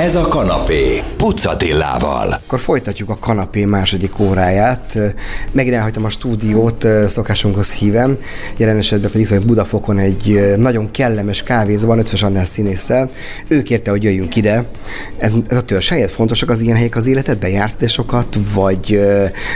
Ez a kanapé, Pucatillával. Akkor folytatjuk a kanapé második óráját. Megint elhagytam a stúdiót szokásunkhoz híven. Jelen esetben pedig hogy Budafokon egy nagyon kellemes kávézóban, ötvös annál színésszel. Ő kérte, hogy jöjjünk ide. Ez, ez a törzs helyett fontosak az ilyen helyek az életedben? Jársz de sokat, vagy,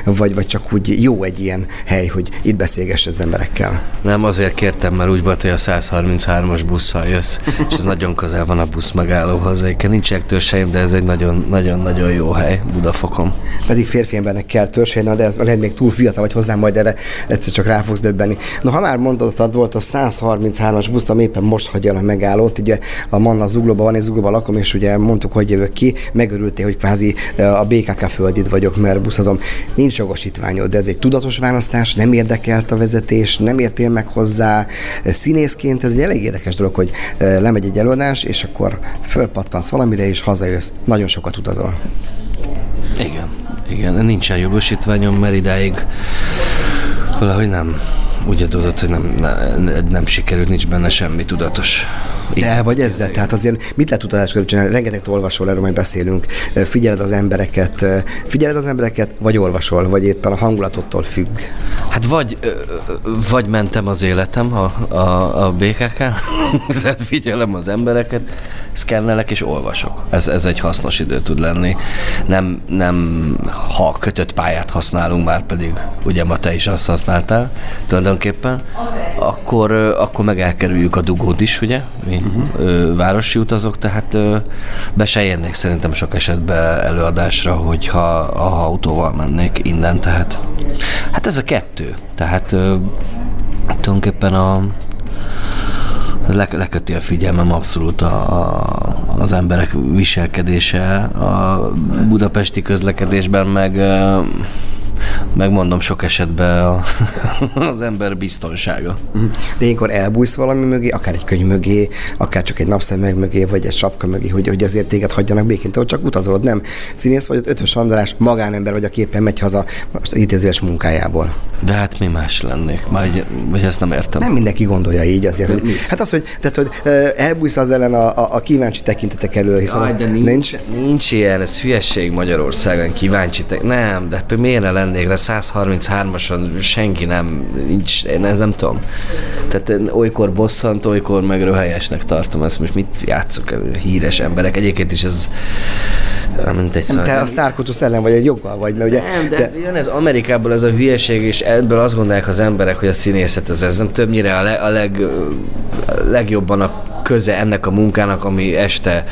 vagy, vagy csak úgy jó egy ilyen hely, hogy itt beszélgess az emberekkel? Nem, azért kértem, mert úgy volt, hogy a 133-as busszal jössz, és ez nagyon közel van a busz megállóhoz. Egyébként nincsenek törzshelyeim, de ez egy nagyon-nagyon jó hely Budafokon. Pedig férfi embernek kell törzshelyen, de ez lehet még túl fiatal vagy hozzám, majd erre egyszer csak rá fogsz döbbenni. No, ha már mondottad, volt a 133-as busz, ami éppen most hagyja a megállót, ugye a Manna Zuglóban van, egy Zuglóban lakom, és ugye mondtuk, hogy jövök ki, megörültél, hogy kvázi a BKK földid vagyok, mert buszozom. Nincs jogosítványod, de ez egy tudatos választás, nem érdekelt a vezetés, nem értél meg hozzá. Színészként ez egy elég érdekes dolog, hogy lemegy egy előadás, és akkor fölpattansz valamire, és hazajössz. Nagyon sokat utazol. Igen, igen, nincsen jogosítványom, mert idáig valahogy nem, úgy adódott, hogy nem, nem, nem sikerült, nincs benne semmi tudatos. De vagy ezzel, tehát azért mit lehet utazás közben csinálni? Rengeteg olvasol, erről majd beszélünk. Figyeled az embereket, figyeled az embereket, vagy olvasol, vagy éppen a hangulatottól függ? Hát vagy, vagy mentem az életem a, a, a BKK-n, tehát figyelem az embereket, szkennelek és olvasok. Ez, ez egy hasznos idő tud lenni. Nem, nem ha kötött pályát használunk, már pedig ugye ma te is azt használtál tulajdonképpen, akkor, akkor meg elkerüljük a dugót is, ugye? Mi uh-huh. városi utazok, tehát be se érnék szerintem sok esetben előadásra, hogyha a autóval mennék innen, tehát hát ez a kettő. Tehát tulajdonképpen a le, leköti a figyelmem abszolút a, a, az emberek viselkedése a budapesti közlekedésben, meg megmondom sok esetben a, az ember biztonsága. De ilyenkor elbújsz valami mögé, akár egy könyv mögé, akár csak egy napszemeg mögé, vagy egy sapka mögé, hogy, hogy azért téged hagyjanak békén, te csak utazolod, nem színész vagy, ötvös András, magánember vagy, aki éppen megy haza most idézőes munkájából. De hát mi más lennék? Vagy, vagy ezt nem értem. Nem mindenki gondolja így azért. Hogy, hát az, hogy, tehát, hogy elbújsz az ellen a, a, a kíváncsi tekintetek elől, hiszen Aj, de nincs, nincs, nincs ilyen, ez hülyeség Magyarországon, kíváncsi te, Nem, de miért lennék, de 133-ason senki nem, nincs, én nem, nem tudom. Tehát olykor bosszant, olykor meg röhelyesnek tartom ezt, most mit játszok híres emberek. Egyébként is ez mint egy Te a sztárkutusz ellen vagy egy joggal vagy, mert ugye... Nem, de, de... jön ez Amerikából ez a hülyeség, és ebből azt gondolják az emberek, hogy a színészet ez, ez nem többnyire a, le, a, leg, a legjobban a köze ennek a munkának, ami este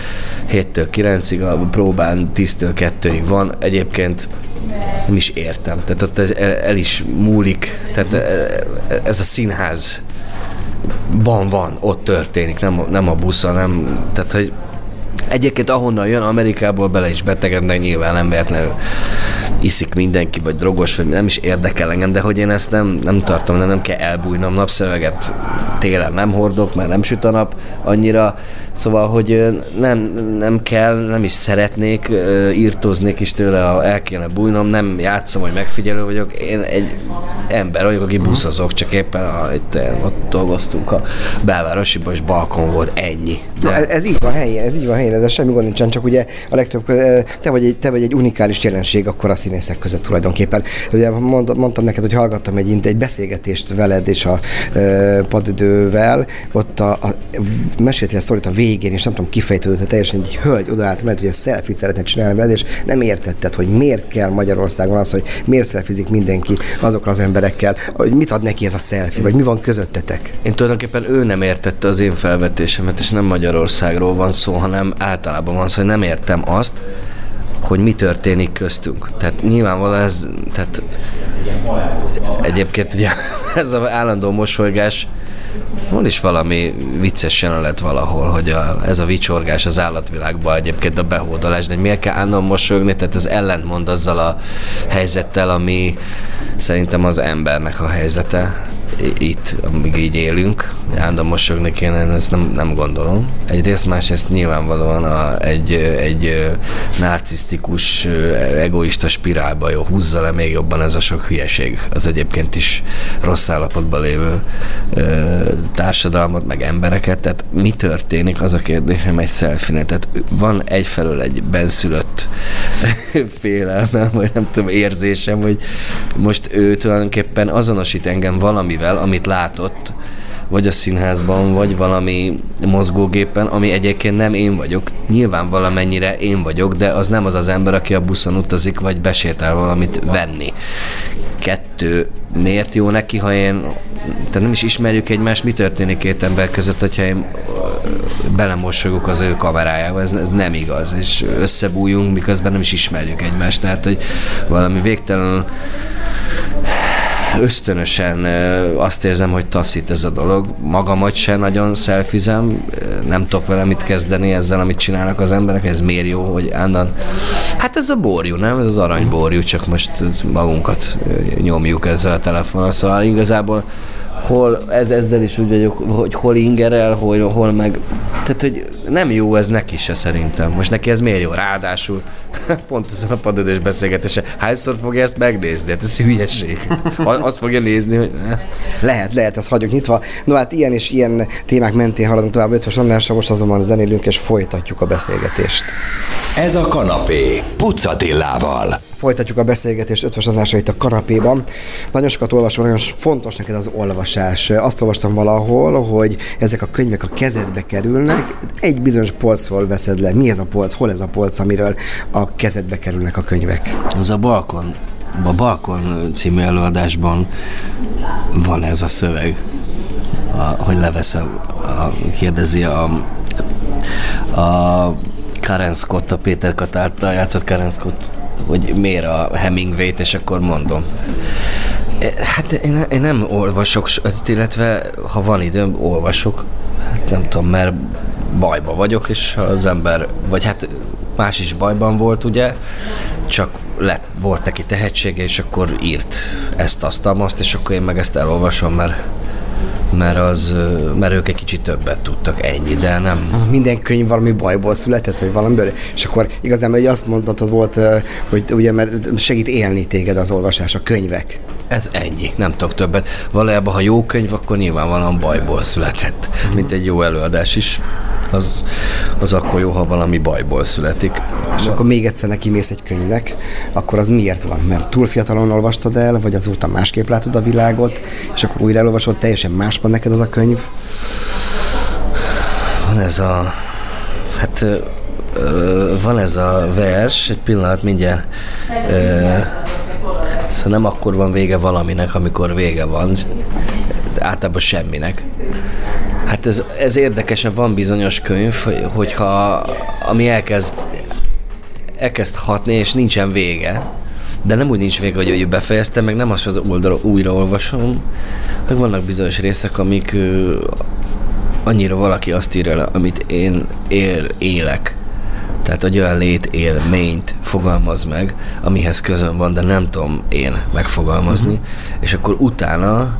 7-től 9-ig, a próbán 10-től 2-ig van. Egyébként nem is értem. Tehát ott ez el, el is múlik. Tehát ez a színház van, van, ott történik, nem, nem a buszon, nem, tehát hogy Egyébként ahonnan jön, Amerikából bele is betegednek, nyilván nem véletlenül iszik mindenki, vagy drogos, vagy nem is érdekel engem, de hogy én ezt nem, nem tartom, nem, nem kell elbújnom napszöveget. Télen nem hordok, mert nem süt a nap annyira, szóval, hogy nem, nem kell, nem is szeretnék, írtóznék is tőle, ha el kéne bújnom, nem játszom, hogy megfigyelő vagyok, én egy ember vagyok, aki buszozok, csak éppen a, itt, ott dolgoztunk a belvárosiban, és balkon volt, ennyi. De... Na, ez így van helyén, ez így van helyén, ez semmi gond nincsen, csak ugye a legtöbb, te vagy egy, te vagy egy unikális jelenség akkor a színészek között tulajdonképpen. Ugye mond, mondtam neked, hogy hallgattam egy, egy beszélgetést veled és a e, padidővel, ott a, a meséltél a sztorit a végén, és nem tudom, kifejtődött, teljesen egy hölgy odaállt, mert ugye szelfit szeretne csinálni veled, és nem értetted, hogy miért kell Magyarországon az, hogy miért szelfizik mindenki azokra az emberekkel, hogy mit ad neki ez a szelfi, vagy mi van közöttetek? Én tulajdonképpen ő nem értette az én felvetésemet, és nem Magyarországról van szó, hanem általában van szó, hogy nem értem azt, hogy mi történik köztünk. Tehát nyilvánvalóan ez, tehát egyébként ugye ez az állandó mosolygás, van is valami vicces jelenet valahol, hogy a, ez a vicsorgás az állatvilágban egyébként a behódolás, de miért kell állandóan mosolyogni, tehát ez ellentmond azzal a helyzettel, ami szerintem az embernek a helyzete itt, amíg így élünk, állandóan mosogni kéne, ezt nem, nem gondolom. Egyrészt, másrészt nyilvánvalóan a, egy, egy narcisztikus, egoista spirálba jó, húzza le még jobban ez a sok hülyeség. Az egyébként is rossz állapotban lévő társadalmat, meg embereket. Tehát mi történik, az a kérdésem egy szelfinet. Tehát van egyfelől egy benszülött félelmem, vagy nem tudom, érzésem, hogy most ő tulajdonképpen azonosít engem valamivel, amit látott, vagy a színházban, vagy valami mozgógépen, ami egyébként nem én vagyok. Nyilván valamennyire én vagyok, de az nem az az ember, aki a buszon utazik, vagy besétál valamit venni. Kettő, miért jó neki, ha én tehát nem is ismerjük egymást, mi történik két ember között, hogyha én belemosogok az ő kamerájába, ez, ez nem igaz, és összebújunk, miközben nem is ismerjük egymást, tehát hogy valami végtelen ösztönösen azt érzem, hogy taszít ez a dolog. Magamat se nagyon szelfizem, nem tudok vele mit kezdeni ezzel, amit csinálnak az emberek, ez miért jó, hogy ándan. Hát ez a borjú, nem? Ez az aranyborjú, csak most magunkat nyomjuk ezzel a telefonon. Szóval igazából hol ez ezzel is úgy vagyok, hogy hol ingerel, hol, hol meg... Tehát, hogy nem jó ez neki se szerintem. Most neki ez miért jó? Ráadásul pont ez a padödös beszélgetése. Hányszor fogja ezt megnézni? Hát ez hülyeség. Azt fogja nézni, hogy... Ne. Lehet, lehet, ezt hagyjuk nyitva. No hát ilyen és ilyen témák mentén haladunk tovább Ötvös Andrásra, most azonban zenélünk és folytatjuk a beszélgetést. Ez a kanapé Pucatillával. Folytatjuk a beszélgetést Ötvös Andrásra itt a kanapéban. Nagyon sokat olvasol, nagyon fontos neked az olvasás. Azt olvastam valahol, hogy ezek a könyvek a kezedbe kerülnek, egy bizonyos polcról veszed le. Mi ez a polc? Hol ez a polc, amiről a kezedbe kerülnek a könyvek? Az a balkon. A Balkon című előadásban van ez a szöveg, a, hogy leveszem, a, kérdezi a, a Karen Scott, a Péter Kat által játszott Karen Scott, hogy miért a Hemingway-t, és akkor mondom. Hát én, én nem olvasok, illetve ha van időm, olvasok. Hát nem tudom, mert bajba vagyok, és az ember, vagy hát más is bajban volt, ugye, csak lett, volt neki tehetsége, és akkor írt ezt, azt, azt, és akkor én meg ezt elolvasom, mert mert, az, mert ők egy kicsit többet tudtak, ennyi, de nem. Minden könyv valami bajból született, vagy valamiből, és akkor igazán, hogy azt mondhatod volt, hogy ugye, mert segít élni téged az olvasás, a könyvek. Ez ennyi, nem tudok többet. Valójában, ha jó könyv, akkor nyilvánvalóan bajból született, mint egy jó előadás is. Az, az akkor jó, ha valami bajból születik. És akkor még egyszer neki mész egy könyvnek, akkor az miért van? Mert túl fiatalon olvastad el, vagy azóta másképp látod a világot, és akkor újra elolvasod, teljesen más van neked az a könyv? Van ez a... Hát ö, van ez a vers, egy pillanat mindjárt. Ö, szóval nem akkor van vége valaminek, amikor vége van, általában semminek. Hát ez, ez érdekesen van bizonyos könyv, hogyha ami elkezd, elkezd hatni, és nincsen vége, de nem úgy nincs vége, hogy ő befejezte, meg nem az, hogy az oldal újra olvasom, meg vannak bizonyos részek, amik annyira valaki azt írja amit én él, élek, tehát egy olyan lét élményt fogalmaz meg, amihez közön van, de nem tudom én megfogalmazni, uh-huh. és akkor utána,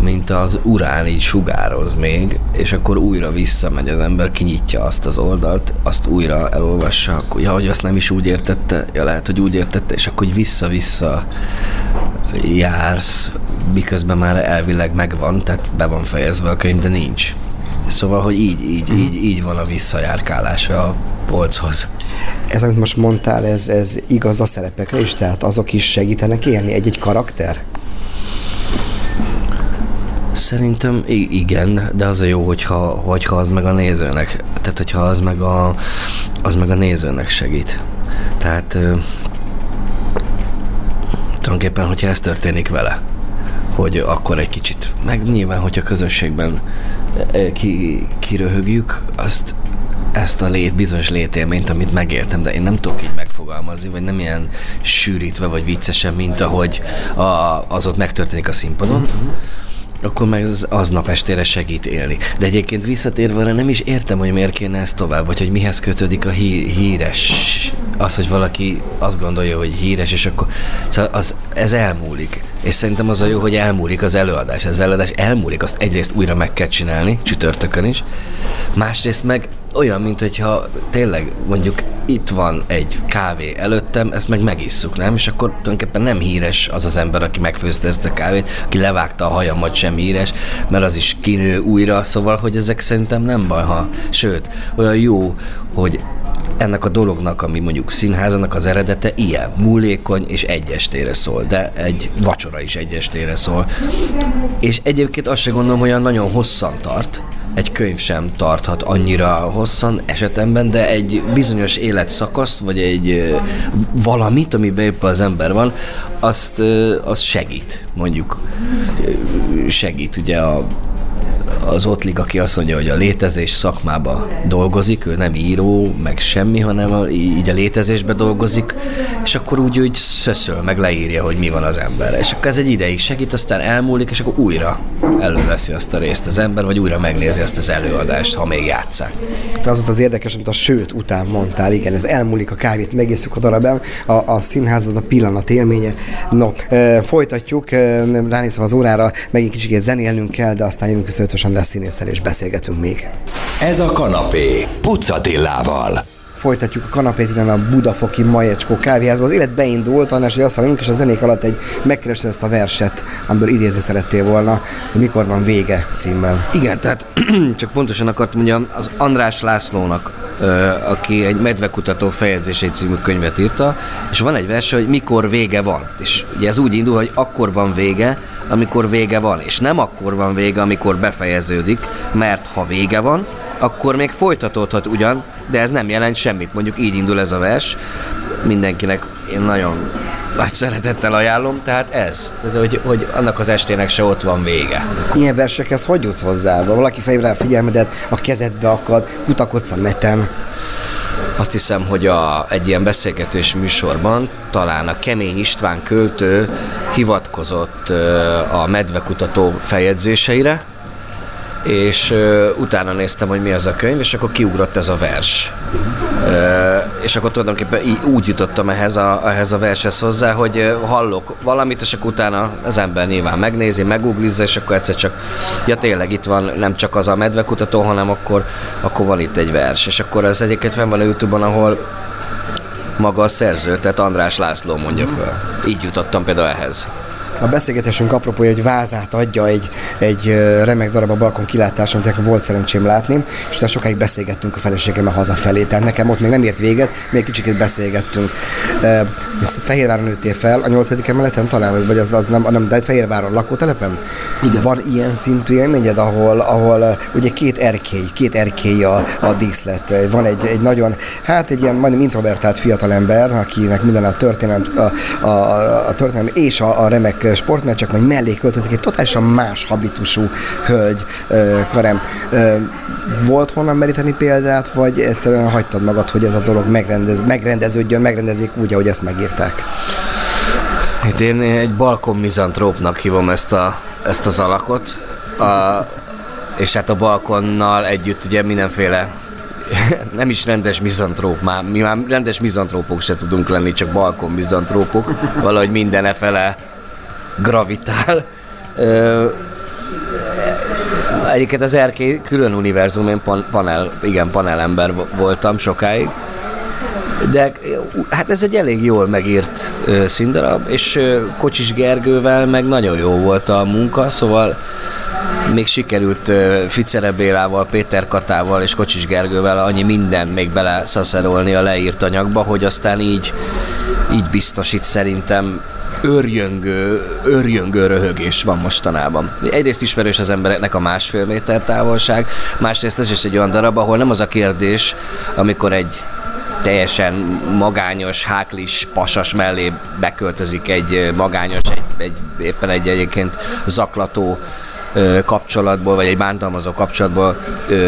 mint az urán így sugároz még, és akkor újra visszamegy az ember, kinyitja azt az oldalt, azt újra elolvassa, akkor ja, hogy azt nem is úgy értette, ja lehet, hogy úgy értette, és akkor vissza-vissza jársz, miközben már elvileg megvan, tehát be van fejezve a könyv, de nincs. Szóval, hogy így, így, mm. így, így van a visszajárkálása a polchoz. Ez, amit most mondtál, ez, ez igaz a szerepekre is? Tehát azok is segítenek élni egy-egy karakter? Szerintem igen, de az a jó, hogyha, hogyha az meg a nézőnek, tehát hogyha az meg a, az meg a nézőnek segít. Tehát tulajdonképpen, hogyha ez történik vele, hogy akkor egy kicsit, meg nyilván, hogyha közösségben ki, kiröhögjük, azt ezt a lét, bizonyos létélményt, amit megértem, de én nem tudok így megfogalmazni, vagy nem ilyen sűrítve, vagy viccesen, mint ahogy a, az ott megtörténik a színpadon. Mm-hmm akkor meg az, aznap estére segít élni. De egyébként visszatérve arra nem is értem, hogy miért kéne ez tovább, vagy hogy mihez kötődik a hí- híres, az, hogy valaki azt gondolja, hogy híres, és akkor szóval az, ez elmúlik. És szerintem az a jó, hogy elmúlik az előadás. Az előadás elmúlik, azt egyrészt újra meg kell csinálni, csütörtökön is. Másrészt meg olyan, mint hogyha tényleg mondjuk itt van egy kávé előttem, ezt meg megisszuk, nem? És akkor tulajdonképpen nem híres az az ember, aki megfőzte ezt a kávét, aki levágta a hajamat sem híres, mert az is kinő újra, szóval, hogy ezek szerintem nem baj, ha, sőt, olyan jó, hogy ennek a dolognak, ami mondjuk színházanak az eredete ilyen, múlékony és egy estére szól, de egy vacsora is egy estére szól. És egyébként azt se gondolom, hogy olyan nagyon hosszan tart, egy könyv sem tarthat annyira hosszan esetemben, de egy bizonyos életszakaszt, vagy egy valamit, amiben éppen az ember van, azt, az segít, mondjuk. Segít ugye a az Ottlig, aki azt mondja, hogy a létezés szakmába dolgozik, ő nem író, meg semmi, hanem így a létezésbe dolgozik, és akkor úgy, úgy szöszöl, meg leírja, hogy mi van az ember. És akkor ez egy ideig segít, aztán elmúlik, és akkor újra előveszi azt a részt az ember, vagy újra megnézi azt az előadást, ha még játszák. Az volt az érdekes, amit a sőt után mondtál, igen, ez elmúlik a kávét, megészük a darab, a, a színház az a pillanat élménye. No, e, folytatjuk, e, ránézem az órára, megint kicsit zenélnünk kell, de aztán jövünk vissza lesz színésszel és beszélgetünk még. Ez a kanapé Pucatillával folytatjuk a kanapét innen a Budafoki Majecskó kávéházban. Az élet beindult, annás, hogy azt hallunk, és a zenék alatt egy megkerested ezt a verset, amiből idézni szerettél volna, hogy mikor van vége címmel. Igen, tehát csak pontosan akartam, hogy az András Lászlónak, aki egy medvekutató fejezései című könyvet írta, és van egy vers, hogy mikor vége van. És ugye ez úgy indul, hogy akkor van vége, amikor vége van, és nem akkor van vége, amikor befejeződik, mert ha vége van, akkor még folytatódhat ugyan, de ez nem jelent semmit. Mondjuk így indul ez a vers. Mindenkinek én nagyon nagy szeretettel ajánlom, tehát ez. Tehát, hogy, hogy annak az estének se ott van vége. Ilyen versekhez hogy jutsz hozzá? Valaki fejre a figyelmedet, a kezedbe akad, kutakodsz a neten. Azt hiszem, hogy a, egy ilyen beszélgetés műsorban talán a Kemény István költő hivatkozott a medvekutató feljegyzéseire, és uh, utána néztem, hogy mi az a könyv, és akkor kiugrott ez a vers. Uh, és akkor tulajdonképpen így, úgy jutottam ehhez a, ehhez a vershez hozzá, hogy uh, hallok valamit, és akkor utána az ember nyilván megnézi, meguglizza, és akkor egyszer csak, ja tényleg itt van nem csak az a medvekutató, hanem akkor, akkor van itt egy vers. És akkor ez egyébként fenn van a Youtube-on, ahol maga a szerző, tehát András László mondja föl. Így jutottam például ehhez. A beszélgetésünk apropója, hogy vázát adja egy, egy remek darab a balkon kilátáson, amit volt szerencsém látni, és utána sokáig beszélgettünk a feleségemmel hazafelé, tehát nekem ott még nem ért véget, még kicsit beszélgettünk. Fehérváron nőttél fel, a nyolcadik emeleten talán, vagy az, az nem, nem, de Fehérváron lakótelepen? Igen. Van ilyen szintű élményed, ahol, ahol ugye két erkély, két erkély a, a díszlet. Van egy, egy nagyon, hát egy ilyen majdnem introvertált fiatalember, akinek minden a történelem, a, a, a történelem és a, a remek sportmeccsek, majd mellé költözik egy totálisan más habitusú hölgy, Karem. Volt honnan meríteni példát, vagy egyszerűen hagytad magad, hogy ez a dolog megrendez, megrendeződjön, megrendezik úgy, ahogy ezt megírták? Hát én egy balkon mizantrópnak hívom ezt, a, ezt az alakot, a, és hát a balkonnal együtt ugye mindenféle nem is rendes mizantróp már, mi már rendes mizantrópok se tudunk lenni, csak balkon mizantrópok, valahogy minden e fele gravitál. Ö, Egyiket az erkély külön univerzum, én panel, igen, panelember voltam sokáig. De hát ez egy elég jól megírt ö, színdarab, és ö, Kocsis Gergővel meg nagyon jó volt a munka, szóval még sikerült uh, Ficere Bélával, Péter Katával és Kocsis Gergővel annyi minden még bele szaszerolni a leírt anyagba, hogy aztán így, így biztosít szerintem örjöngő, örjöngő röhögés van mostanában. Egyrészt ismerős az embereknek a másfél méter távolság, másrészt ez is egy olyan darab, ahol nem az a kérdés, amikor egy teljesen magányos, háklis, pasas mellé beköltözik egy magányos, egy, egy, éppen egy egyébként zaklató kapcsolatból, vagy egy bántalmazó kapcsolatból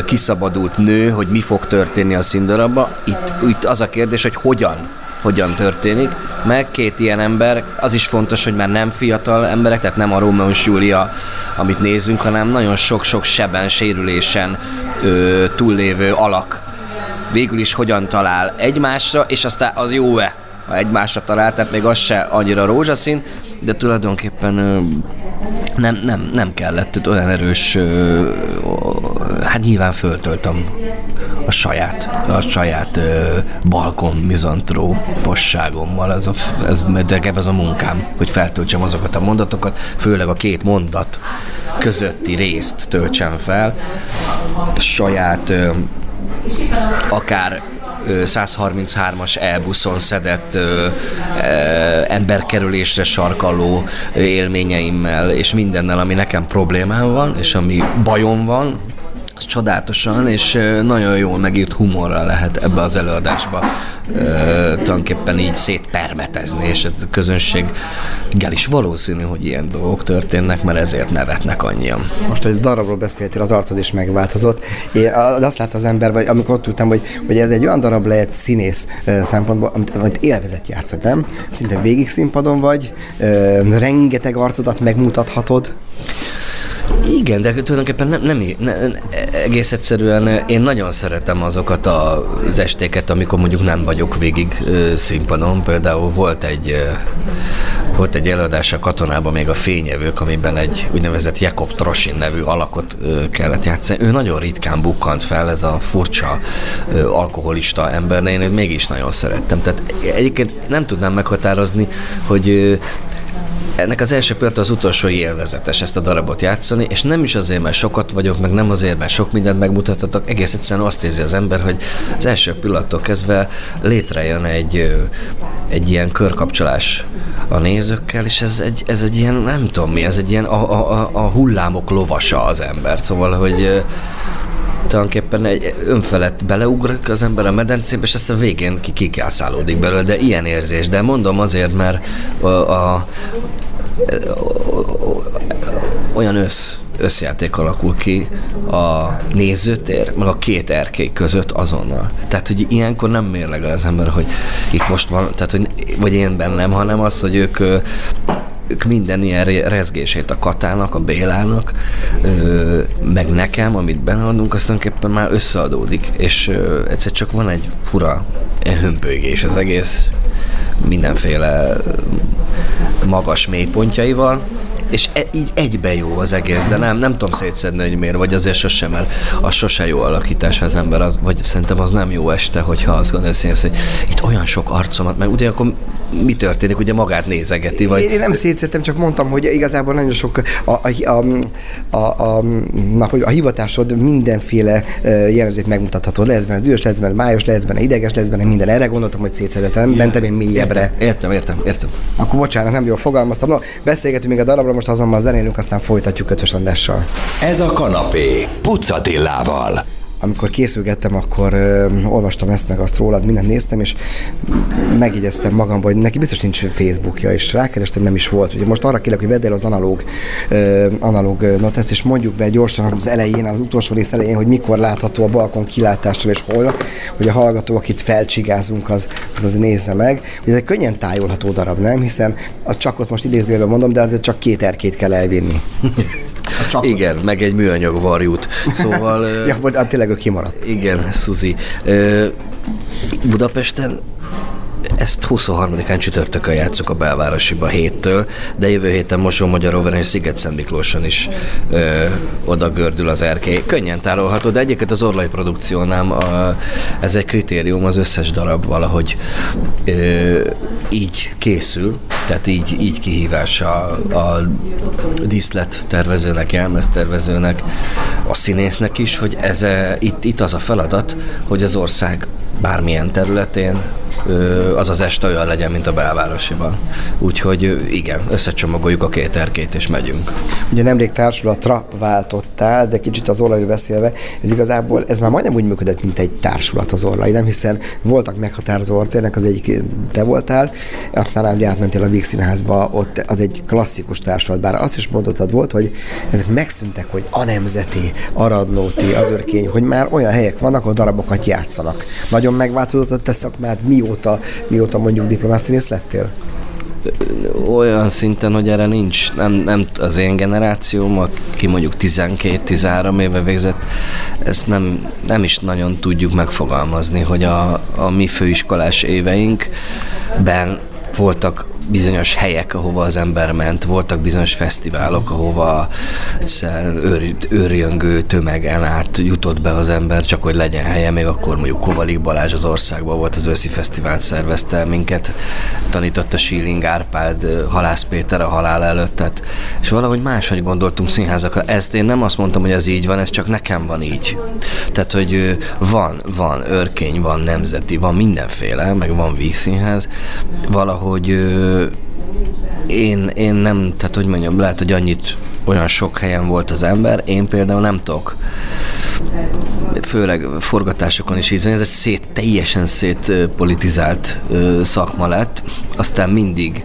kiszabadult nő, hogy mi fog történni a színdarabba. Itt, itt az a kérdés, hogy hogyan hogyan történik, meg két ilyen ember, az is fontos, hogy már nem fiatal emberek, tehát nem a Rómeó és Júlia, amit nézzünk, hanem nagyon sok-sok seben, sérülésen ö, túllévő alak. Végül is hogyan talál egymásra, és aztán az jó-e, ha egymásra talál, tehát még az se annyira rózsaszín, de tulajdonképpen nem, nem, nem kellett olyan erős, hát nyilván föltöltöm a saját, a saját balkon mizantróposságommal, ez, a, ez, ez a munkám, hogy feltöltsem azokat a mondatokat, főleg a két mondat közötti részt töltsem fel, saját akár 133-as elbuszon szedett ö, ö, emberkerülésre sarkaló élményeimmel, és mindennel, ami nekem problémám van, és ami bajom van, csodálatosan és nagyon jól megírt humorral lehet ebbe az előadásba tulajdonképpen így szétpermetezni, és a közönséggel is valószínű, hogy ilyen dolgok történnek, mert ezért nevetnek annyian. Most, hogy darabról beszéltél, az arcod is megváltozott. Én azt lát az ember, vagy amikor ott tudtam, hogy, hogy ez egy olyan darab lehet színész szempontból, amit, amit élvezet játszok, nem? Szinte végig színpadon vagy, rengeteg arcodat megmutathatod. Igen, de tulajdonképpen nem, nem, nem, egész egyszerűen én nagyon szeretem azokat az estéket, amikor mondjuk nem vagyok végig színpadon. Például volt egy volt egy előadás a katonában még a fényevők, amiben egy úgynevezett Jakov Trosin nevű alakot kellett játszani. Ő nagyon ritkán bukkant fel, ez a furcsa alkoholista ember, de én őt mégis nagyon szerettem. Tehát egyébként nem tudnám meghatározni, hogy ennek az első pillanat az utolsó élvezetes ezt a darabot játszani, és nem is azért, mert sokat vagyok, meg nem azért, mert sok mindent megmutathatok, egész egyszerűen azt érzi az ember, hogy az első pillanattól kezdve létrejön egy, egy ilyen körkapcsolás a nézőkkel, és ez egy, ez egy ilyen, nem tudom mi, ez egy ilyen a, a, a hullámok lovasa az ember. Szóval, hogy tulajdonképpen egy önfelett beleugrik az ember a medencébe, és ezt a végén ki, ki szállódik belőle, de ilyen érzés. De mondom azért, mert a, a, olyan össz, összjáték alakul ki a nézőtér, meg a két erkély között azonnal. Tehát, hogy ilyenkor nem mérlegel az ember, hogy itt most van, tehát, hogy, vagy én bennem, hanem az, hogy ők ők minden ilyen rezgését a Katának, a Bélának, meg nekem, amit beleadunk, azt tulajdonképpen már összeadódik, és egyszer csak van egy fura hömpölygés az egész mindenféle magas mélypontjaival, és e, így egybe jó az egész, de nem, nem tudom szétszedni, hogy miért, vagy azért sosem, mert az sose jó alakítás, az ember, az, vagy szerintem az nem jó este, hogyha azt gondolsz, hogy itt olyan sok arcomat, meg ugye akkor mi történik, ugye magát nézegeti, vagy... Én, nem szétszettem, csak mondtam, hogy igazából nagyon sok a, a, a, a, a, na, hogy a hivatásod mindenféle jelenzét megmutathatod. Lesz benne dühös, lesz benne májos, lesz benne ideges, lesz benne minden. Erre gondoltam, hogy szétszedetem, mentem én mélyebbre. Értem, értem, értem, értem. Akkor bocsánat, nem jól fogalmaztam. No, beszélgetünk még a darabra, most azonban zenélünk, aztán folytatjuk Ötös Andrással. Ez a kanapé, Pucatillával amikor készülgettem, akkor ö, olvastam ezt meg azt rólad, mindent néztem, és megjegyeztem magamban, hogy neki biztos nincs Facebookja, és rákerestem, nem is volt. Ugye most arra kérlek, hogy vedd el az analóg, ö, analóg noteszt, és mondjuk be gyorsan az elején, az utolsó rész elején, hogy mikor látható a balkon kilátástól, és hol, hogy a hallgató, akit felcsigázunk, az, az, az nézze meg. Ugye ez egy könnyen tájolható darab, nem? Hiszen a csakot most idézőjelben mondom, de azért csak két erkét kell elvinni. Igen, meg egy műanyag varjút. Szóval... ja, vagy hát tényleg ő kimaradt. Igen, Suzi. Budapesten ezt 23-án csütörtökön játszok a belvárosiba héttől, de jövő héten Mosó Magyaróven és sziget Miklóson is ö, oda gördül az erkély. Könnyen tárolható, de egyiket az Orlai produkciónál a, ez egy kritérium, az összes darab valahogy ö, így készül, tehát így, így kihívás a, a díszlet tervezőnek, jelmez tervezőnek, a színésznek is, hogy ez, itt, itt az a feladat, hogy az ország bármilyen területén az az este olyan legyen, mint a belvárosiban. Úgyhogy igen, összecsomagoljuk a két erkét és megyünk. Ugye nemrég társulatra váltottál, de kicsit az olajról beszélve, ez igazából, ez már majdnem úgy működött, mint egy társulat az orlai, nem hiszen voltak meghatározó arcérnek, az egyik te voltál, aztán ugye átmentél a Víg Színházba, ott az egy klasszikus társulat, bár azt is mondottad volt, hogy ezek megszűntek, hogy a nemzeti, Aradnóti, az örkény, hogy már olyan helyek vannak, ahol darabokat játszanak. Nagyon megváltozott a te szakmád, mióta, mióta mondjuk diplomászínész lettél? olyan szinten, hogy erre nincs, nem, nem az én generációm, aki mondjuk 12-13 éve végzett, ezt nem, nem is nagyon tudjuk megfogalmazni, hogy a, a mi főiskolás éveinkben voltak bizonyos helyek, ahova az ember ment, voltak bizonyos fesztiválok, ahova őr, őrjöngő tömegen át jutott be az ember, csak hogy legyen helye, még akkor mondjuk Kovalik Balázs az országban volt, az őszi fesztivált szervezte minket, tanított a Schilling Árpád, Halász Péter a halál előtt, tehát, és valahogy máshogy gondoltunk színházakra. Ezt én nem azt mondtam, hogy ez így van, ez csak nekem van így. Tehát, hogy van, van örkény, van nemzeti, van mindenféle, meg van vízszínház, valahogy én, én nem, tehát hogy mondjam, lehet, hogy annyit olyan sok helyen volt az ember, én például nem tudok. Főleg forgatásokon is így ez egy szét, teljesen szétpolitizált szakma lett, aztán mindig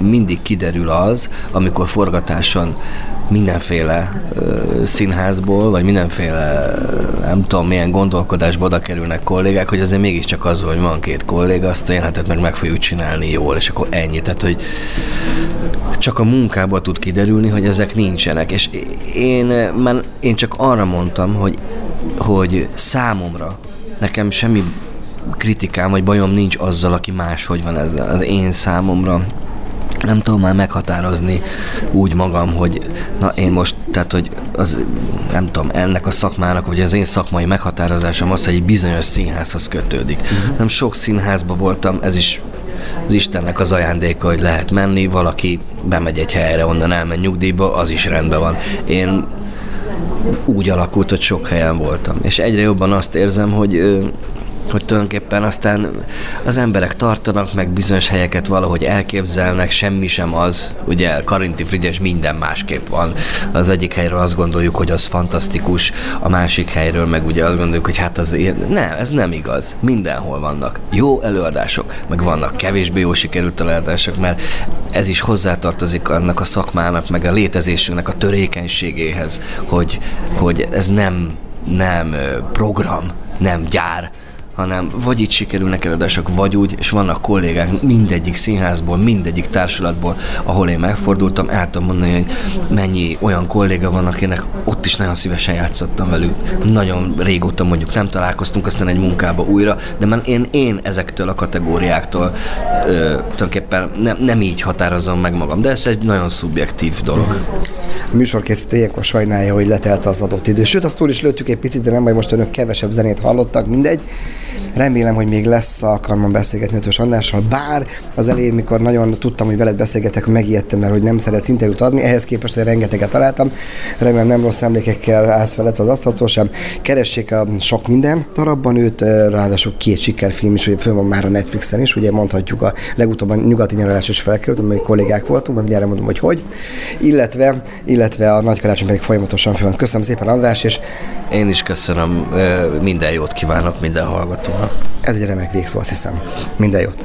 mindig kiderül az, amikor forgatáson mindenféle ö, színházból, vagy mindenféle nem tudom milyen gondolkodásba oda kerülnek kollégák, hogy azért mégiscsak az, hogy van két kolléga, azt a jelenetet meg meg fogjuk csinálni jól, és akkor ennyi. Tehát, hogy csak a munkából tud kiderülni, hogy ezek nincsenek. És én, már én csak arra mondtam, hogy, hogy számomra nekem semmi kritikám vagy bajom nincs azzal, aki máshogy van ezzel. Az én számomra nem tudom már meghatározni úgy magam, hogy na én most, tehát hogy az, nem tudom, ennek a szakmának, vagy az én szakmai meghatározásom az, hogy egy bizonyos színházhoz kötődik. Uh-huh. Nem sok színházba voltam, ez is az Istennek az ajándéka, hogy lehet menni, valaki bemegy egy helyre, onnan elmen nyugdíjba, az is rendben van. Én úgy alakult, hogy sok helyen voltam. És egyre jobban azt érzem, hogy hogy tulajdonképpen aztán az emberek tartanak, meg bizonyos helyeket valahogy elképzelnek, semmi sem az, ugye Karinti Frigyes minden másképp van. Az egyik helyről azt gondoljuk, hogy az fantasztikus, a másik helyről meg ugye azt gondoljuk, hogy hát az ilyen. Nem, ez nem igaz. Mindenhol vannak jó előadások, meg vannak kevésbé jó sikerült előadások, mert ez is hozzátartozik annak a szakmának, meg a létezésünknek a törékenységéhez, hogy, hogy ez nem nem program, nem gyár, hanem vagy itt sikerülnek előadások, vagy úgy, és vannak kollégák mindegyik színházból, mindegyik társulatból, ahol én megfordultam, el tudom mondani, hogy mennyi olyan kolléga van, akinek ott is nagyon szívesen játszottam velük. Nagyon régóta mondjuk nem találkoztunk, aztán egy munkába újra, de már én, én ezektől a kategóriáktól ö, tulajdonképpen nem, nem így határozom meg magam, de ez egy nagyon szubjektív dolog. A műsorkészítő ilyenkor sajnálja, hogy letelt az adott idő. Sőt, azt túl is lőttük egy picit, de nem baj, most önök kevesebb zenét hallottak, mindegy. Remélem, hogy még lesz alkalmam beszélgetni Ötös Andrással, bár az elején, mikor nagyon tudtam, hogy veled beszélgetek, megijedtem, mert hogy nem szeretsz interjút adni, ehhez képest, hogy rengeteget találtam. Remélem nem rossz emlékekkel állsz veled az asztalcól sem. Keressék a sok minden darabban őt, ráadásul két sikerfilm is, ugye föl van már a Netflixen is, ugye mondhatjuk a legutóbb a nyugati nyaralás is felkerült, amely kollégák voltunk, mert mindjárt mondom, hogy hogy. Illetve, illetve a nagy karácsony pedig folyamatosan föl van. Köszönöm szépen András, és én is köszönöm, minden jót kívánok minden hallgatónak. Ez egy remek végszó, azt hiszem. Minden jót.